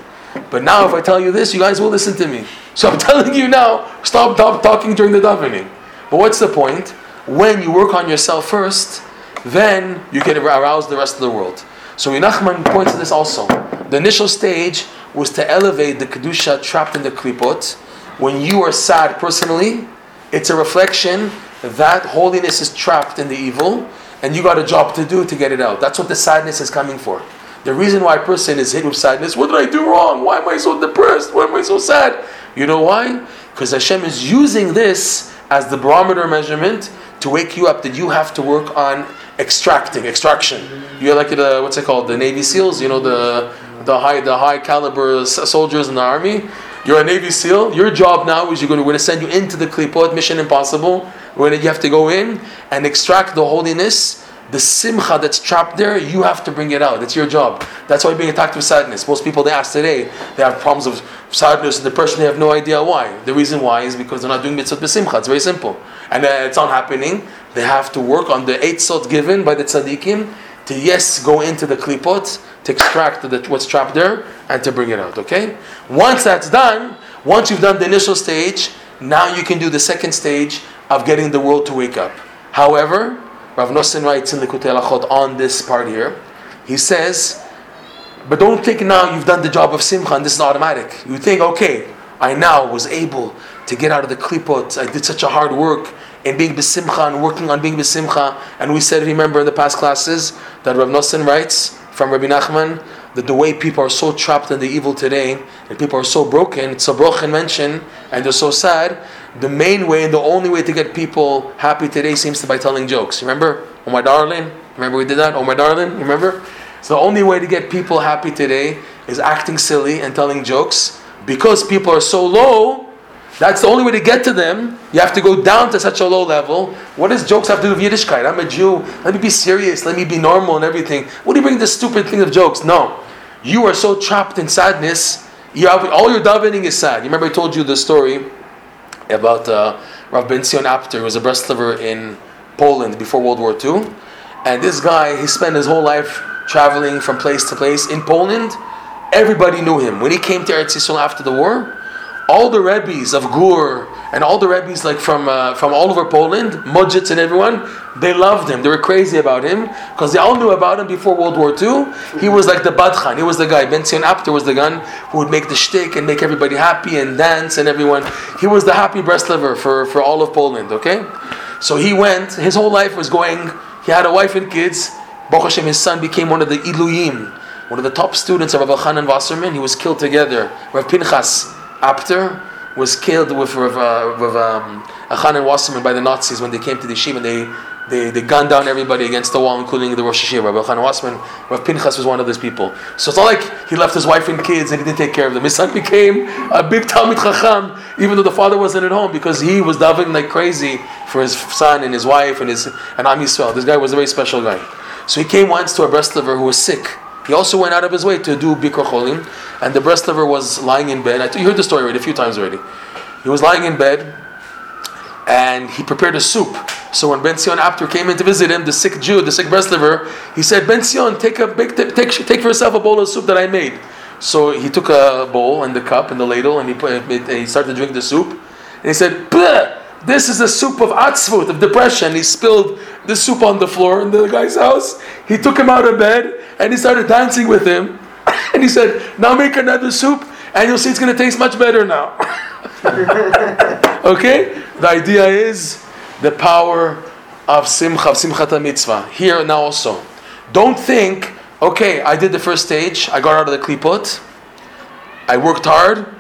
But now, if I tell you this, you guys will listen to me. So I'm telling you now, stop, stop talking during the davening. But what's the point? When you work on yourself first, then you can arouse the rest of the world. So Nachman points to this also. The initial stage was to elevate the kedusha trapped in the klipot. When you are sad personally, it's a reflection that holiness is trapped in the evil, and you got a job to do to get it out. That's what the sadness is coming for. The reason why a person is hit with sadness, what did I do wrong? Why am I so depressed? Why am I so sad? You know why? Because Hashem is using this as the barometer measurement to wake you up that you have to work on extracting, extraction. You're like the, what's it called, the Navy SEALs, you know, the, the, high, the high caliber soldiers in the army. You're a Navy SEAL. Your job now is you're going to, going to send you into the Klipot, Mission Impossible, when you have to go in and extract the holiness the simcha that's trapped there, you have to bring it out. It's your job. That's why being attacked with sadness. Most people they ask today, they have problems of sadness and depression, they have no idea why. The reason why is because they're not doing mitzvot b'simcha. It's very simple. And uh, it's not happening. They have to work on the eitzot given by the tzaddikim to, yes, go into the klipot, to extract the, what's trapped there, and to bring it out, okay? Once that's done, once you've done the initial stage, now you can do the second stage of getting the world to wake up. However, Rav Nosson writes in the Alachot on this part here. He says, but don't think now you've done the job of Simcha and this is automatic. You think, okay, I now was able to get out of the klipot. I did such a hard work in being besimcha and working on being besimcha. And we said, remember in the past classes, that Rav Nosson writes from Rabbi Nachman that the way people are so trapped in the evil today, and people are so broken, it's a broken mention, and they're so sad, the main way and the only way to get people happy today seems to be by telling jokes. Remember? Oh my darling? Remember we did that? Oh my darling? Remember? So the only way to get people happy today is acting silly and telling jokes. Because people are so low, that's the only way to get to them. You have to go down to such a low level. What does jokes have to do with Yiddishkeit? I'm a Jew. Let me be serious. Let me be normal and everything. What do you bring this stupid thing of jokes? No. You are so trapped in sadness. You have, all your davening is sad. You remember I told you the story about uh, Rav Ben Zion Apter, who was a Breslover in Poland before World War II. And this guy, he spent his whole life traveling from place to place. In Poland, everybody knew him. When he came to Eretz Yisrael after the war, all the rebbes of Gur and all the rebbes like from uh, from all over Poland, Modzitz and everyone, they loved him. They were crazy about him because they all knew about him before World War II. He was like the Badchan. He was the guy. Ben Zion Apter was the guy who would make the shtick and make everybody happy and dance and everyone. He was the happy Breslover for, for all of Poland, okay? So he went, his whole life was going, he had a wife and kids. Baruch his son became one of the Iluyim, one of the top students of Rav Chanan Wasserman. He was killed together. Rav Pinchas Apter was killed with Rav, uh, Rav um, Wasserman by the Nazis when they came to the yeshiva and they they, they gunned down everybody against the wall, including the Rosh Hashiva. Rabbi Chanan Wasserman, Rav Pinchas was one of those people. So it's not like he left his wife and kids and he didn't take care of them. His son became a big Talmid Chacham, even though the father wasn't at home, because he was davening like crazy for his son and his wife and his and Am Yisrael. This guy was a very special guy. So he came once to a Breslover who was sick. He also went out of his way to do Bikur Cholim, and the Breslover was lying in bed. I you heard the story already a few times already. He was lying in bed, and he prepared a soup. So when Ben Zion Apter came in to visit him, the sick Jew, the sick Breslover, he said, Ben Zion, take, a, take, take, take for yourself a bowl of soup that I made. So he took a bowl and the cup and the ladle and he, put, he started to drink the soup. And he said, this is a soup of atzvut, of depression. He spilled the soup on the floor in the guy's house. He took him out of bed and he started dancing with him. And he said, now make another soup and you'll see it's going to taste much better now. okay? The idea is the power of simcha, of mitzvah. Here now also. Don't think, okay, I did the first stage, I got out of the klipot, I worked hard.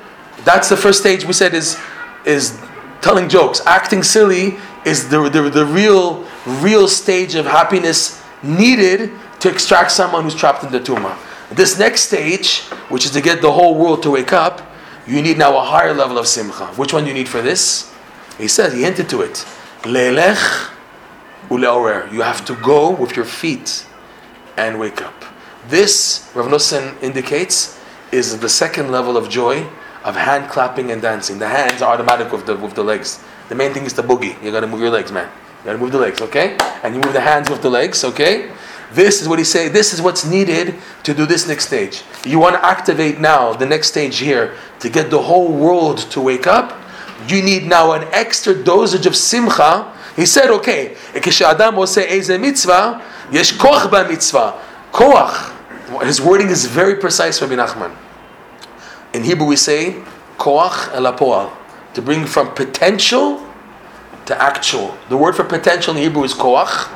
That's the first stage we said is is telling jokes. Acting silly is the, the, the real real stage of happiness needed to extract someone who's trapped in the tumah. This next stage, which is to get the whole world to wake up, you need now a higher level of simcha. Which one do you need for this? He says, he hinted to it. Le'elech ule'orer. You have to go with your feet and wake up. This, Rav Nosson indicates, is the second level of joy of hand clapping and dancing. The hands are automatic with the, with the legs. The main thing is the boogie. You gotta move your legs, man. You gotta move the legs, okay? And you move the hands with the legs, okay? This is what he say. This is what's needed to do this next stage. You want to activate now the next stage here to get the whole world to wake up. You need now an extra dosage of simcha. He said, okay, כשאדם עושה איזה מצווה, יש כוח במצווה. כוח. His wording is very precise, Rabbi Nachman. In Hebrew, we say koach elapoal, to bring from potential to actual. The word for potential in Hebrew is koach,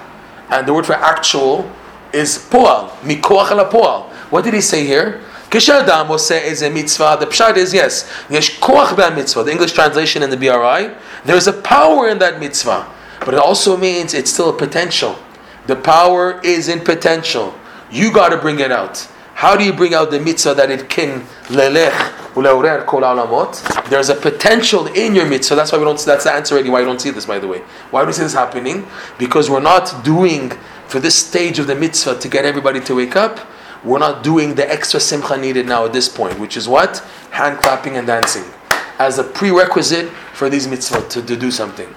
and the word for actual is poal, mikoach elapoal. What did he say here? Kishadam will say is a mitzvah. The pshad is yes. Yes, koach ba mitzvah. The English translation in the BRI. There is a power in that mitzvah, but it also means it's still a potential. The power is in potential. You got to bring it out. How do you bring out the mitzvah that it can lelech uleurer kol alamot? There's a potential in your mitzvah. That's why we don't. That's the answer already. Why you don't see this, by the way. Why do we see this happening? Because we're not doing for this stage of the mitzvah to get everybody to wake up. We're not doing the extra simcha needed now at this point, which is what hand clapping and dancing, as a prerequisite for these mitzvah to, to do something.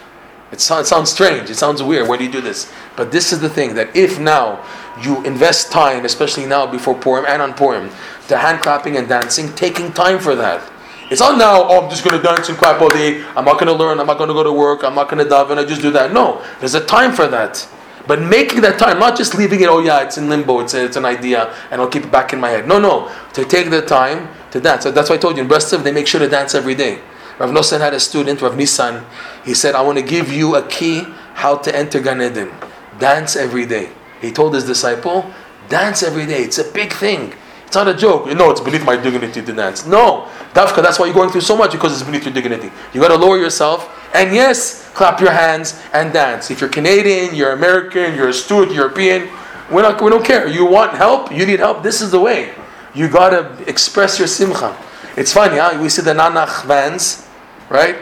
It, it sounds strange. It sounds weird. Why do you do this? But this is the thing that if now you invest time, especially now before Purim and on Purim, to hand clapping and dancing, taking time for that. It's not now, oh, I'm just going to dance and clap all day. I'm not going to learn. I'm not going to go to work. I'm not going to daven. I just do that. No, there's a time for that. But making that time, not just leaving it, oh yeah, it's in limbo, it's, a, it's an idea, and I'll keep it back in my head. No, no, to take the time to dance. So that's why I told you in Breslov, they make sure to dance every day. Rav Nosson had a student, Rav Nissan. He said, I want to give you a key how to enter Gan Eden. Dance every day. He told his disciple, dance every day. It's a big thing. It's not a joke. You know, it's beneath my dignity to dance. No. Dafka, that's why you're going through so much because it's beneath your dignity. You got to lower yourself and yes, clap your hands and dance. If you're Canadian, you're American, you're a student, European, we're not, we don't care. You want help, you need help, this is the way. You got to express your simcha. It's funny, huh? We see the Nanach vans, right?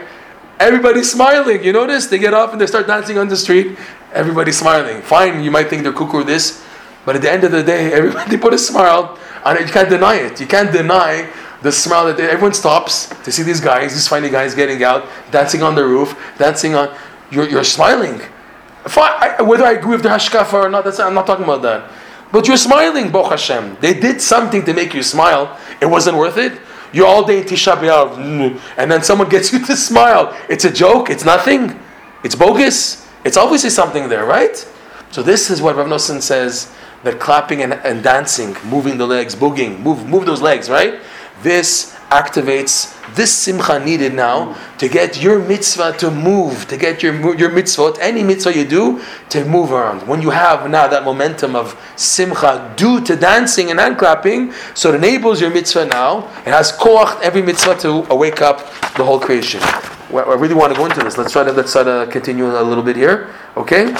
Everybody's smiling. You notice? They get off and they start dancing on the street. Everybody's smiling. Fine, you might think they're cuckoo this, but at the end of the day, everybody put a smile on it. You can't deny it. You can't deny the smile that they, everyone stops to see these guys, these funny guys getting out, dancing on the roof, dancing on. You're, you're smiling. I, whether I agree with the hashkafa or not, I'm not talking about that. But you're smiling, Boch Hashem. They did something to make you smile. It wasn't worth it. You're all day in Tisha B'Av, and then someone gets you to smile. It's a joke. It's nothing. It's bogus. It's obviously something there, right? So this is what Rav Nosson says that clapping and, and dancing, moving the legs, booging, move move those legs, right? This activates this simcha needed now to get your mitzvah to move, to get your your mitzvah, any mitzvah you do, to move around. When you have now that momentum of simcha due to dancing and hand clapping, so it enables your mitzvah now. It has koach every mitzvah to uh, wake up the whole creation. I really want to go into this. Let's try to let's try to continue a little bit here. Okay.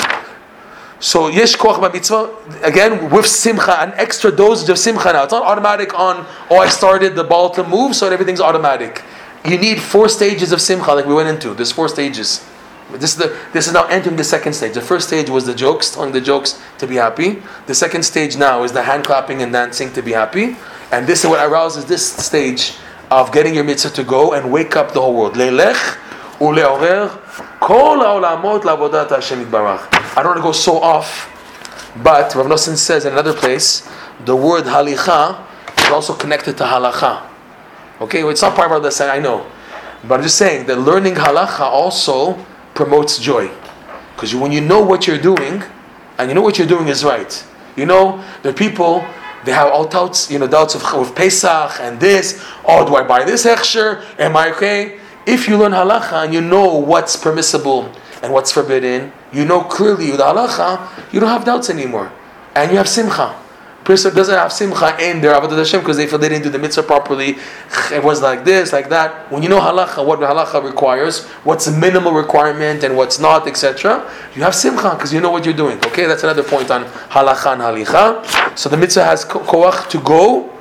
So yesh koach mitzvah again with simcha, an extra dosage of simcha now. It's not automatic on. Oh, I started the ball to move, so everything's automatic. You need four stages of simcha, like we went into. There's four stages. This is the this is now entering the second stage. The first stage was the jokes, telling the jokes to be happy. The second stage now is the hand clapping and dancing to be happy. And this is what arouses this stage of getting your mitzvah to go and wake up the whole world. Leilech uleorer kol haolamot lavodat Hashem. I don't want to go so off, but Rav Nosson says in another place, the word halicha is also connected to halacha. Okay, well, it's not part of the saying, I know. But I'm just saying that learning halacha also promotes joy. Because when you know what you're doing, and you know what you're doing is right. You know, the people they have all doubts, you know, doubts of with Pesach and this. Oh, do I buy this hechsher? Am I okay? If you learn halacha and you know what's permissible and what's forbidden, you know clearly the halacha, you don't have doubts anymore. And you have simcha. Person doesn't have simcha in their avodah Hashem because they feel they didn't do the mitzvah properly. It was like this, like that. When you know halacha, what halacha requires, what's the minimal requirement and what's not, etc., you have simcha because you know what you're doing. Okay, that's another point on halacha and halicha. So the mitzvah has koach to go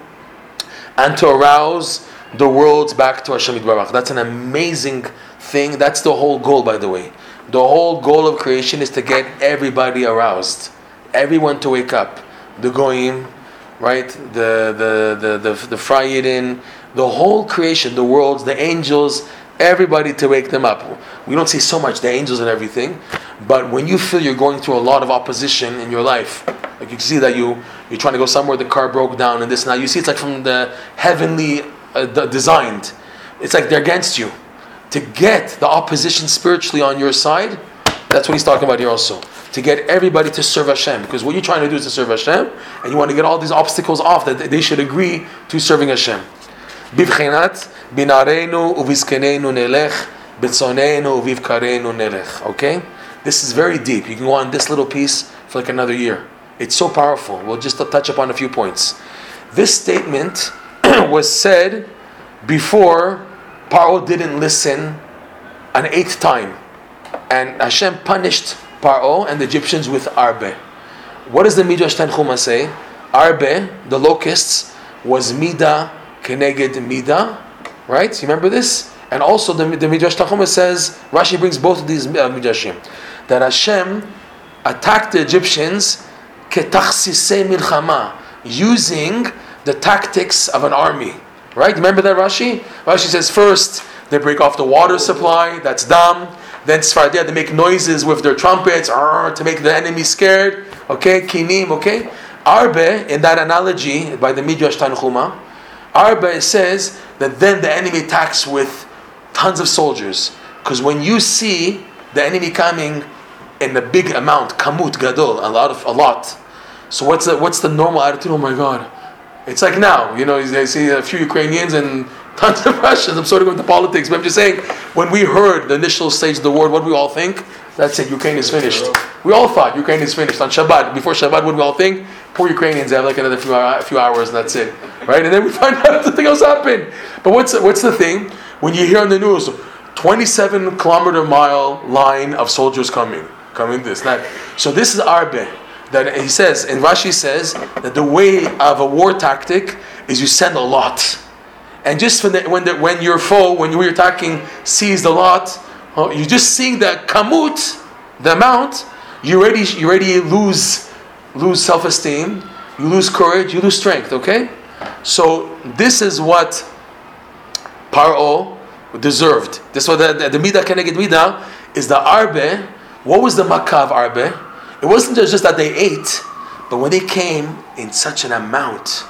and to arouse the world back to Hashem Yitbarach. That's an amazing thing. That's the whole goal, by the way. The whole goal of creation is to get everybody aroused, everyone to wake up. The goyim, right? The the the the, the Frayidin, the whole creation, the worlds, the angels, everybody to wake them up. We don't see so much the angels and everything, but when you feel you're going through a lot of opposition in your life, like you see that you you're trying to go somewhere, the car broke down, and this now you see it's like from the heavenly uh, designed. It's like they're against you. To get the opposition spiritually on your side, that's what he's talking about here also. To get everybody to serve Hashem. Because what you're trying to do is to serve Hashem, and you want to get all these obstacles off that they should agree to serving Hashem. בבחינת בנערינו ובזקנינו נלך, בצוננו ובבקרינו נלך. Okay? This is very deep. You can go on this little piece for like another year. It's so powerful. We'll just touch upon a few points. This statement was said before Paro didn't listen an eighth time. And Hashem punished Paro and the Egyptians with Arbe. What does the Midrash Tanchuma say? Arbe, the locusts, was Mida keneged Mida. Right? You remember this? And also the, the Midrash Tanchuma says, Rashi brings both of these uh, Midrashim, that Hashem attacked the Egyptians ketachsise milchama, using the tactics of an army. Right? Remember that Rashi? Rashi says first they break off the water supply, that's dam. Then Tzfardeya, they make noises with their trumpets to make the enemy scared. Okay, kinim, okay? Arbe, in that analogy by the Midrash Tanchuma, Arbe says that then the enemy attacks with tons of soldiers. Because when you see the enemy coming in a big amount, kamut gadol, a lot of a lot. So what's the what's the normal attitude? Oh my God, it's like now, you know, they see a few Ukrainians and tons of Russians. I'm sort of going to politics, but I'm just saying, when we heard the initial stage of the war, what we all think? That's it, Ukraine is finished. We all thought Ukraine is finished. On Shabbat, before Shabbat, what we all think? Poor Ukrainians, have like another few, a few hours and that's it. Right? And then we find out something else happened. But what's, what's the thing? When you hear on the news, 27 kilometer mile line of soldiers coming, coming this, that. So this is Arbe. That he says, and Rashi says, that the way of a war tactic is you send a lot and just when, the, when, the, when your foe, when you're attacking, sees the lot, uh, oh, you're just seeing the kamut, the amount, you already, you already lose, lose self esteem, you lose courage, you lose strength, okay? So this is what Paro deserved. This was the, the, the Mida Keneged is the Arbe. What was the Makkah of Arbe? It wasn't just that they ate, but when they came in such an amount,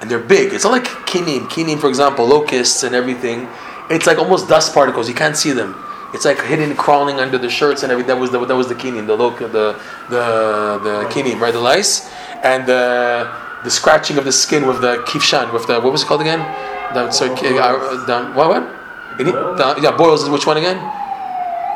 and they're big. It's not like kinim. Kinim, for example, locusts and everything. It's like almost dust particles. You can't see them. It's like hidden, crawling under the shirts and everything. That was the that was the kinim, the loc, the the the kinim, right? The lice and the the scratching of the skin with the kifshan, with the what was it called again? The, sorry, uh, the, what what? The, yeah, boils. Which one again?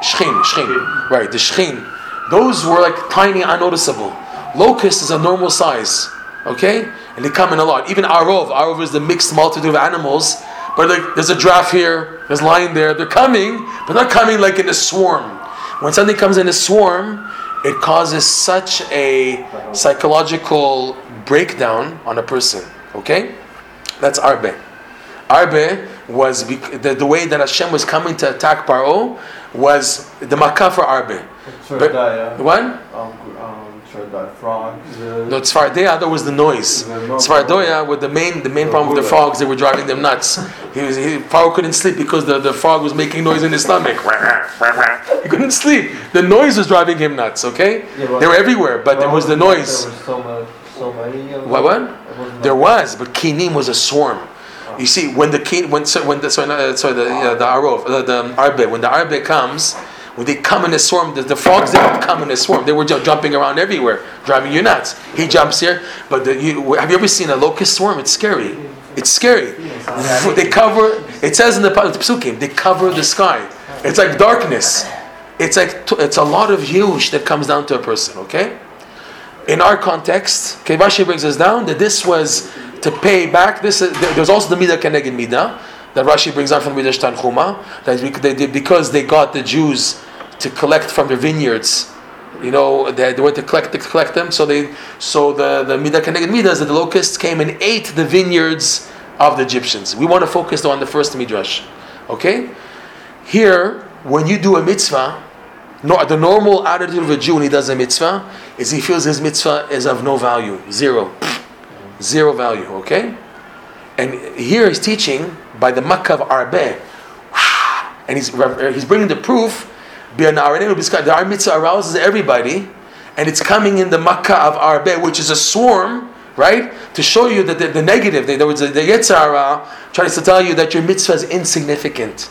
Shchin, shchin. Right, the shchin. Those were like tiny, unnoticeable. Locust is a normal size. Okay? And they come in a lot. Even Arov. Arov is the mixed multitude of animals. But like, there's a giraffe here, there's lion there. They're coming, but not coming like in a swarm. When something comes in a swarm, it causes such a psychological breakdown on a person. Okay? That's Arbe. Arbe was the, the way that Hashem was coming to attack Paro was the makkah for Arbe. But, what? Um, um, frogs. No, Tzfardeya, that was the noise. Tzfardoya, with the main the main problem with the frogs, they were driving them nuts. He was he, Pharaoh couldn't sleep because the, the frog was making noise in his stomach. he couldn't sleep. The noise was driving him nuts. Okay, yeah, they were everywhere, but there was the noise. There was so much, so many. What? What? There was, but Kinim was a swarm. You see, when the king, when when the sorry, uh, sorry the uh, the arov, uh, the arbe, when the arbe comes, when they come in a swarm, the, the frogs didn't come in a swarm. They were just jumping around everywhere, driving you nuts. He jumps here, but the, you, have you ever seen a locust swarm? It's scary. It's scary. They cover. It says in the, the psukim, they cover the sky. It's like darkness. It's like it's a lot of yush that comes down to a person. Okay. In our context, okay, Rashi brings us down that this was to pay back. This there's also the midah keneged midah that Rashi brings out from Midrash Tanhuma, that they did, because they got the Jews to collect from their vineyards, you know, they, they went to collect to collect them. So they, so the the midah keneged midah that the locusts came and ate the vineyards of the Egyptians. We want to focus on the first midrash, okay? Here, when you do a mitzvah, no, the normal attitude of a Jew when he does a mitzvah is he feels his mitzvah is of no value, zero, zero value. Okay, and here he's teaching by the Makkah of Arbe, and he's he's bringing the proof. The Ar mitzvah arouses everybody, and it's coming in the Makkah of Arbe, which is a swarm, right? To show you that the, the negative, the, the, the Yetzer Hara tries to tell you that your mitzvah is insignificant.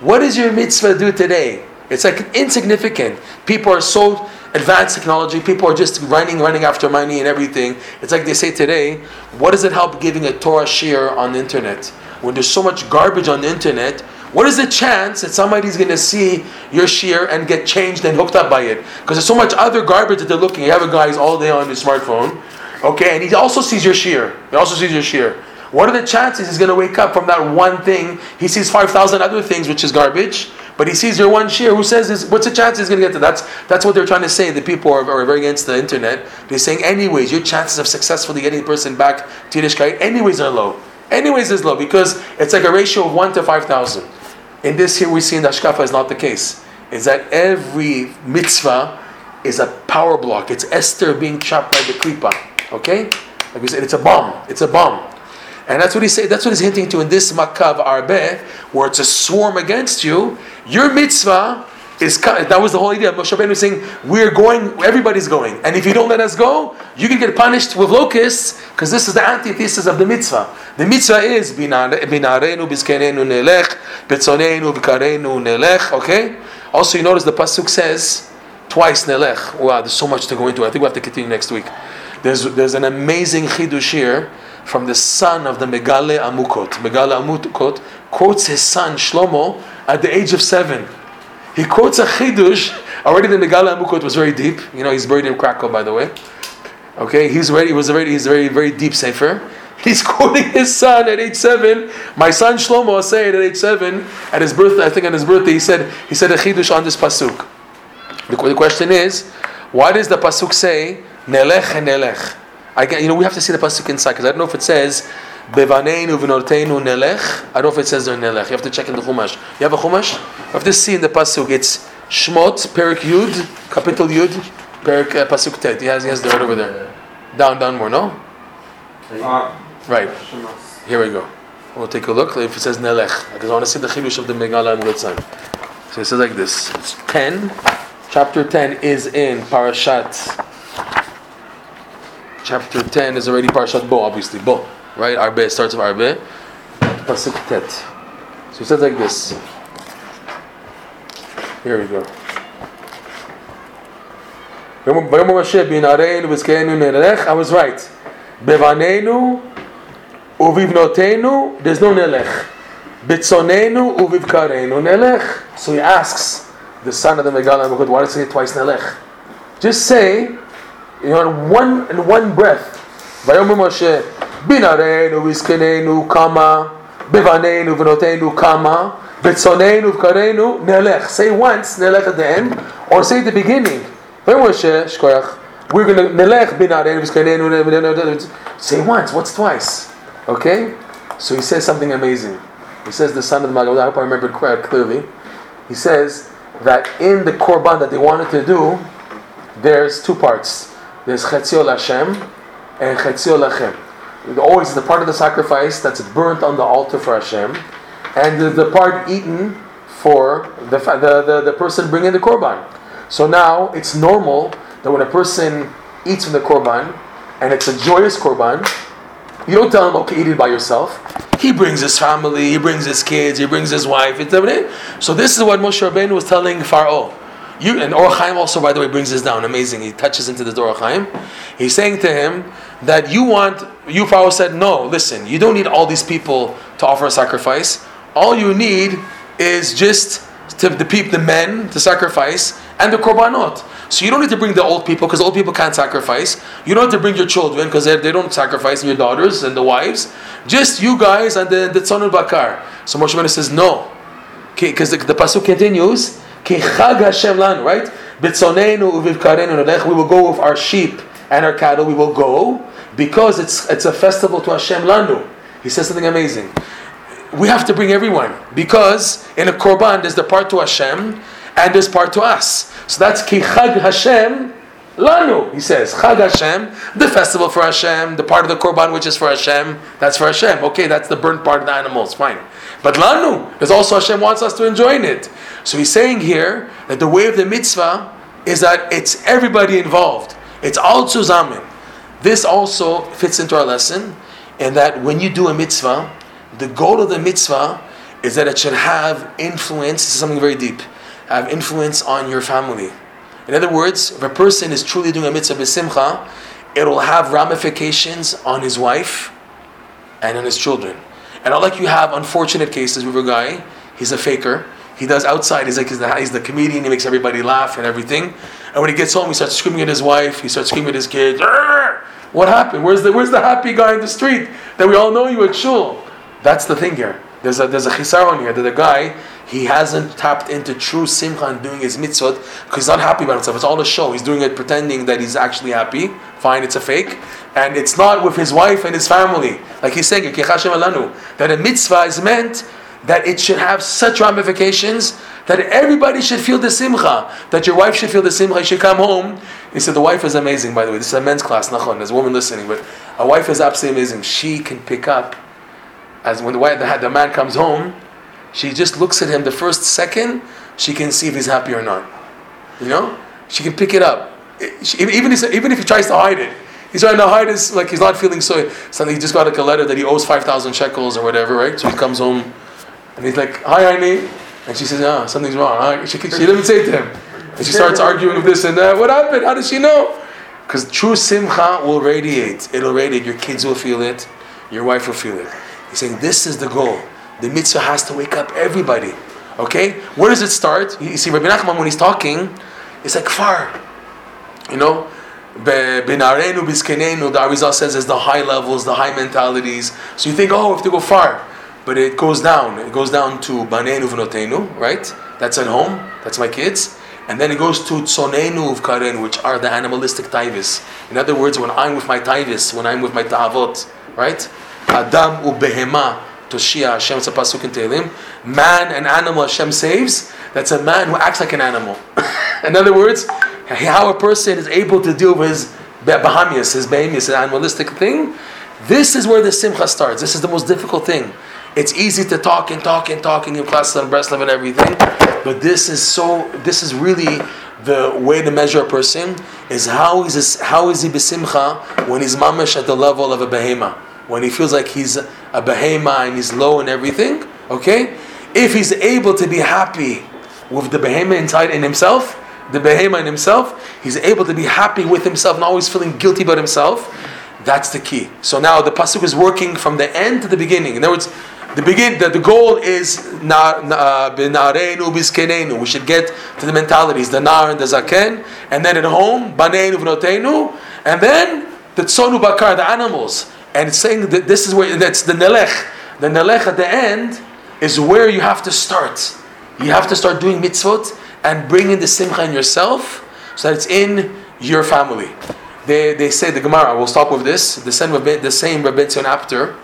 What does your mitzvah do today? It's like insignificant. People are so advanced technology. People are just running, running after money and everything. It's like they say today. What does it help giving a Torah shiur on the internet? When there's so much garbage on the internet, what is the chance that somebody's going to see your shiur and get changed and hooked up by it? Because there's so much other garbage that they're looking. You have a guy who's all day on his smartphone, okay, and he also sees your shiur. He also sees your shiur. What are the chances he's going to wake up from that one thing? He sees 5,000 other things, which is garbage, but he sees your one shiur. Who says this? What's the chance he's going to get to? That's, that's what they're trying to say. The people are, are very against the internet. They're saying, anyways, your chances of successfully getting the person back to Yiddishkeit, anyways, are low. Anyways, is low because it's like a ratio of 1 to 5,000. In this here we see in the hashkafa is not the case. Is that every mitzvah is a power block. It's Esther being chopped by the klipa. Okay? Like we said, it's a bomb. It's a bomb. And that's what he's saying. That's what he's hinting to in this Makav Arbe, where it's a swarm against you. Your mitzvah is that was the whole idea. Moshe Rabbeinu saying we're going, everybody's going, and if you don't let us go, you can get punished with locusts because this is the antithesis of the mitzvah. The mitzvah is binarenu bizkenenu nelech, betzonenu v'karenu nelech. Okay. Also, you notice the pasuk says twice nelech. Wow, there's so much to go into. I think we have to continue next week. There's there's an amazing chidush here from the son of the Megale Amukot. Megale Amukot quotes his son Shlomo at the age of seven. He quotes a chidush. Already the Megale Amukot was very deep. You know, he's buried in Krakow, by the way. Okay, he's ready. He was already. He's very, very deep sefer. He's quoting his son at age seven. My son Shlomo said at age seven, at his birthday, I think on his birthday, he said he said a chidush on this pasuk. The, the question is, why does the pasuk say nelech and nelech? I get, you know, we have to see the pasuk inside because I don't know if it says bevaneinu v'norteinu nelech. I don't know if it says there nelech. You have to check in the chumash. You have a chumash? You have to see in the pasuk. It's Shmot Perik Yud, capital Yud, Perik uh, pasuk Tet. He has, he has the word over there. Down, down more. No. Uh, Right. Here we go. We'll take a look if it says nelech because I want to see the chidush of the Megala and son. So it says like this. It's ten. Chapter ten is in Parashat chapter 10 is already Parashat Bo, obviously. Bo, right? Arbe starts with Arbe. Pasuk Tet. So it says like this. Here we go. I was right. There's no nelech. So he asks the son of the Megala why does he say twice nelech? Just say you know, in one in one breath. Binarenu v'iskenenu kama, Bivanenu v'notenu kama, Betzonenu v'karenu nelech. Say once nelech at the end, or say at the beginning. Moshe, uh, shkoyach, we're going to nelech binarenu v'iskenenu. Say once. What's twice? Okay. So he says something amazing. He says the son of the Magad. I hope I remember it clearly. He says that in the korban that they wanted to do, there's two parts. There's Chetzio Hashem and Chetzio Lachem. Always the part of the sacrifice that's burnt on the altar for Hashem, and the, the part eaten for the, the, the, the person bringing the korban. So now it's normal that when a person eats from the korban, and it's a joyous korban, you don't tell him, okay, eat it by yourself. He brings his family, he brings his kids, he brings his wife. So this is what Moshe Rabbeinu was telling Pharaoh. You, and Or Chaim also, by the way, brings this down. Amazing. He touches into the Or Chaim. He's saying to him that you want, Pharaoh said, no, listen, you don't need all these people to offer a sacrifice. All you need is just to the people, the men to sacrifice and the korbanot. So you don't need to bring the old people because old people can't sacrifice. You don't have to bring your children because they, they don't sacrifice, and your daughters and the wives. Just you guys and the, the Tzonul Bakar. So Moshe Rabbeinu says, no. Because the, the Pasuk continues, right? We will go with our sheep and our cattle. We will go because it's it's a festival to Hashem lanu. He says something amazing. We have to bring everyone because in a korban there's the part to Hashem and there's part to us. So that's Ki Chag Hashem Lanu, he says. Chag Hashem, the festival for Hashem, the part of the Korban which is for Hashem, that's for Hashem. Okay, that's the burnt part of the animals, fine. But Lanu, because also Hashem wants us to enjoy it. So he's saying here that the way of the mitzvah is that it's everybody involved. It's all zusammen. This also fits into our lesson, in that when you do a mitzvah, the goal of the mitzvah is that it should have influence, this is something very deep, have influence on your family. In other words, if a person is truly doing a mitzvah b'simcha, it'll have ramifications on his wife and on his children. And not like you have unfortunate cases with a guy, he's a faker, he does outside, he's like he's the, he's the comedian, he makes everybody laugh and everything. And when he gets home, he starts screaming at his wife, he starts screaming at his kids. What happened? Where's the, where's the happy guy in the street that we all know you at shul? That's the thing here. There's a, there's a chisaron here that the guy, he hasn't tapped into true simcha and doing his mitzvot because he's not happy about himself. It's all a show. He's doing it pretending that he's actually happy. Fine, it's a fake. And it's not with his wife and his family. Like he's saying, that a mitzvah is meant that it should have such ramifications that everybody should feel the simcha, that your wife should feel the simcha, you should come home. He said, the wife is amazing, by the way. This is a men's class, nachon, there's a woman listening, but a wife is absolutely amazing. She can pick up, as when the, wife, the, the man comes home, she just looks at him the first second, she can see if he's happy or not. You know? She can pick it up. She, even, if, even if he tries to hide it, He's trying to hide his, like he's not feeling so. Suddenly he just got like a letter that he owes 5,000 shekels or whatever, right? So he comes home and he's like, Hi, Aini. And she says, Ah, something's wrong. She, she didn't say to him. And she starts arguing with this and that. What happened? How does she know? Because true simcha will radiate. It'll radiate. Your kids will feel it. Your wife will feel it. He's saying this is the goal. The mitzvah has to wake up everybody. Okay? Where does it start? You see, Rabbi Nachman, when he's talking, it's like far. You know? Benarenu, Biskenenu, the Arizal says, is the high levels, the high mentalities. So you think, oh, we have to go far but it goes down. It goes down to banenu v'notenu, right? That's at home. That's my kids. And then it goes to tsonenu uvkaren, which are the animalistic taivis. In other words, when I'm with my taivis, when I'm with my ta'avot, right? Adam ubehema toshia Hashem pasuk in Tehillim. Man and animal Hashem saves. That's a man who acts like an animal. in other words, how a person is able to deal with his bahamias, his bahamias, his animalistic thing. This is where the simcha starts. This is the most difficult thing. It's easy to talk and talk and talk and give classes on Breslev and everything, but this is so. This is really the way to measure a person is how is this, how is he besimcha when he's mamish at the level of a behema when he feels like he's a behema and he's low and everything. Okay, if he's able to be happy with the behema inside in himself, the behema in himself, he's able to be happy with himself, not always feeling guilty about himself. That's the key. So now the pasuk is working from the end to the beginning. In other words, the begin the, the goal is uh, binarenu biskenenu. We should get to the mentalities, the nar and the zaken, and then at home banenu v'notenu, and then the tsonu bakar, the animals. And it's saying that this is where that's the nelech. The nelech at the end is where you have to start. You have to start doing mitzvot and bringing the simcha in yourself, so that it's in your family. They, they say the Gemara. We'll stop with this. The same the same Rabbi Tzion Apter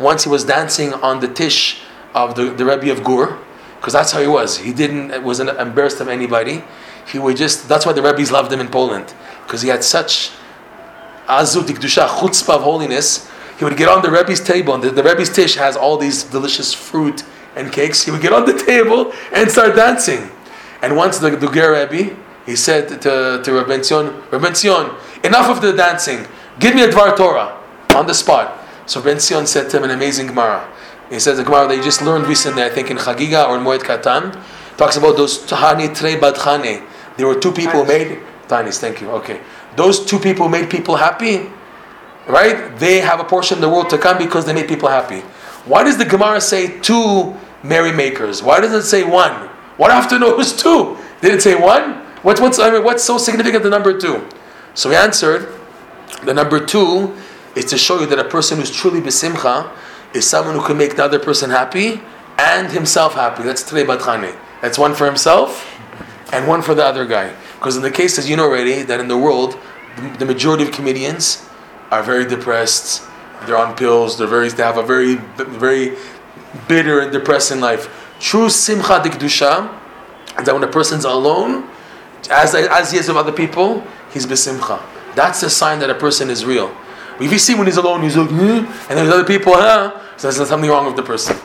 once he was dancing on the tish of the, the Rebbe of Gur, because that's how he was. He didn't wasn't embarrassed of anybody. He would just. That's why the Rebbe's loved him in Poland, because he had such azut ikdusha chutzpah of holiness. He would get on the Rebbe's table, and the, the Rebbe's tish has all these delicious fruit and cakes. He would get on the table and start dancing. And once the, the Ger Rebbe, he said to, to Rabbi Tzion, Rabbi Tzion, enough of the dancing. Give me a Dvar Torah on the spot. So Ben Zion said to him an amazing Gemara. He says the Gemara that you just learned recently, I think in Chagiga or in Moed Katan, talks about those Tahani Trei Badchane. There were two people who made Tanis, thank you. Okay. Those two people made people happy, right? They have a portion of the world to come because they made people happy. Why does the Gemara say two merrymakers? Why does it say one? What after was two? Did it say one? What's what's I mean, what's so significant the number two? So he answered, the number two is to show you that a person who's truly besimcha is someone who can make the other person happy and himself happy. That's trei badchane. That's one for himself and one for the other guy. Because in the case, as you know already, that in the world, the, majority of comedians are very depressed. They're on pills. They're very. They have a very, very bitter and depressing life. True simcha dikdusha is that when a person's alone, as, as he is with other people, he's besimcha. That's the sign that a person is real. If you see when he's alone, he's like, hmm? and there's other people, huh? So there's something wrong with the person.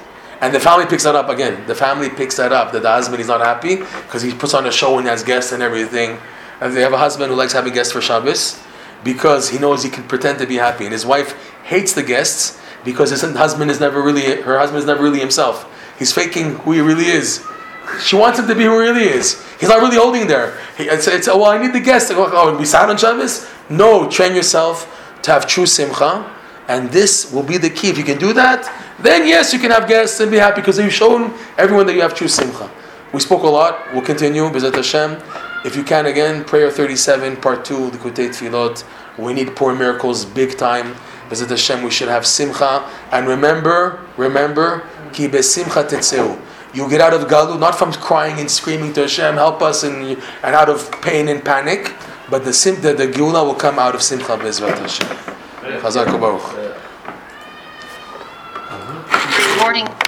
And the family picks that up again. The family picks that up that the husband is not happy because he puts on a show and has guests and everything. And they have a husband who likes having guests for Shabbos because he knows he can pretend to be happy. And his wife hates the guests because his husband is never really, her husband is never really himself. He's faking who he really is. She wants him to be who he really is. He's not really holding there. He, it's, it's, oh, well, I need the guests. Oh, we sad on Shabbos? No, train yourself to have true simcha. And this will be the key. If you can do that, then yes, you can have guests and be happy because you've shown everyone that you have true simcha. We spoke a lot. We'll continue. Bezrat Hashem. If you can, again, prayer 37, part 2, the Kutei Tfilot. We need poor miracles big time. Bezrat Hashem, we should have simcha. And remember, remember, ki besimcha tetzeu. You get out of galu not from crying and screaming to Hashem, help us, and, and out of pain and panic, but the sim, the, the geula will come out of simcha bezrat Hashem. Chazak Baruch. Recording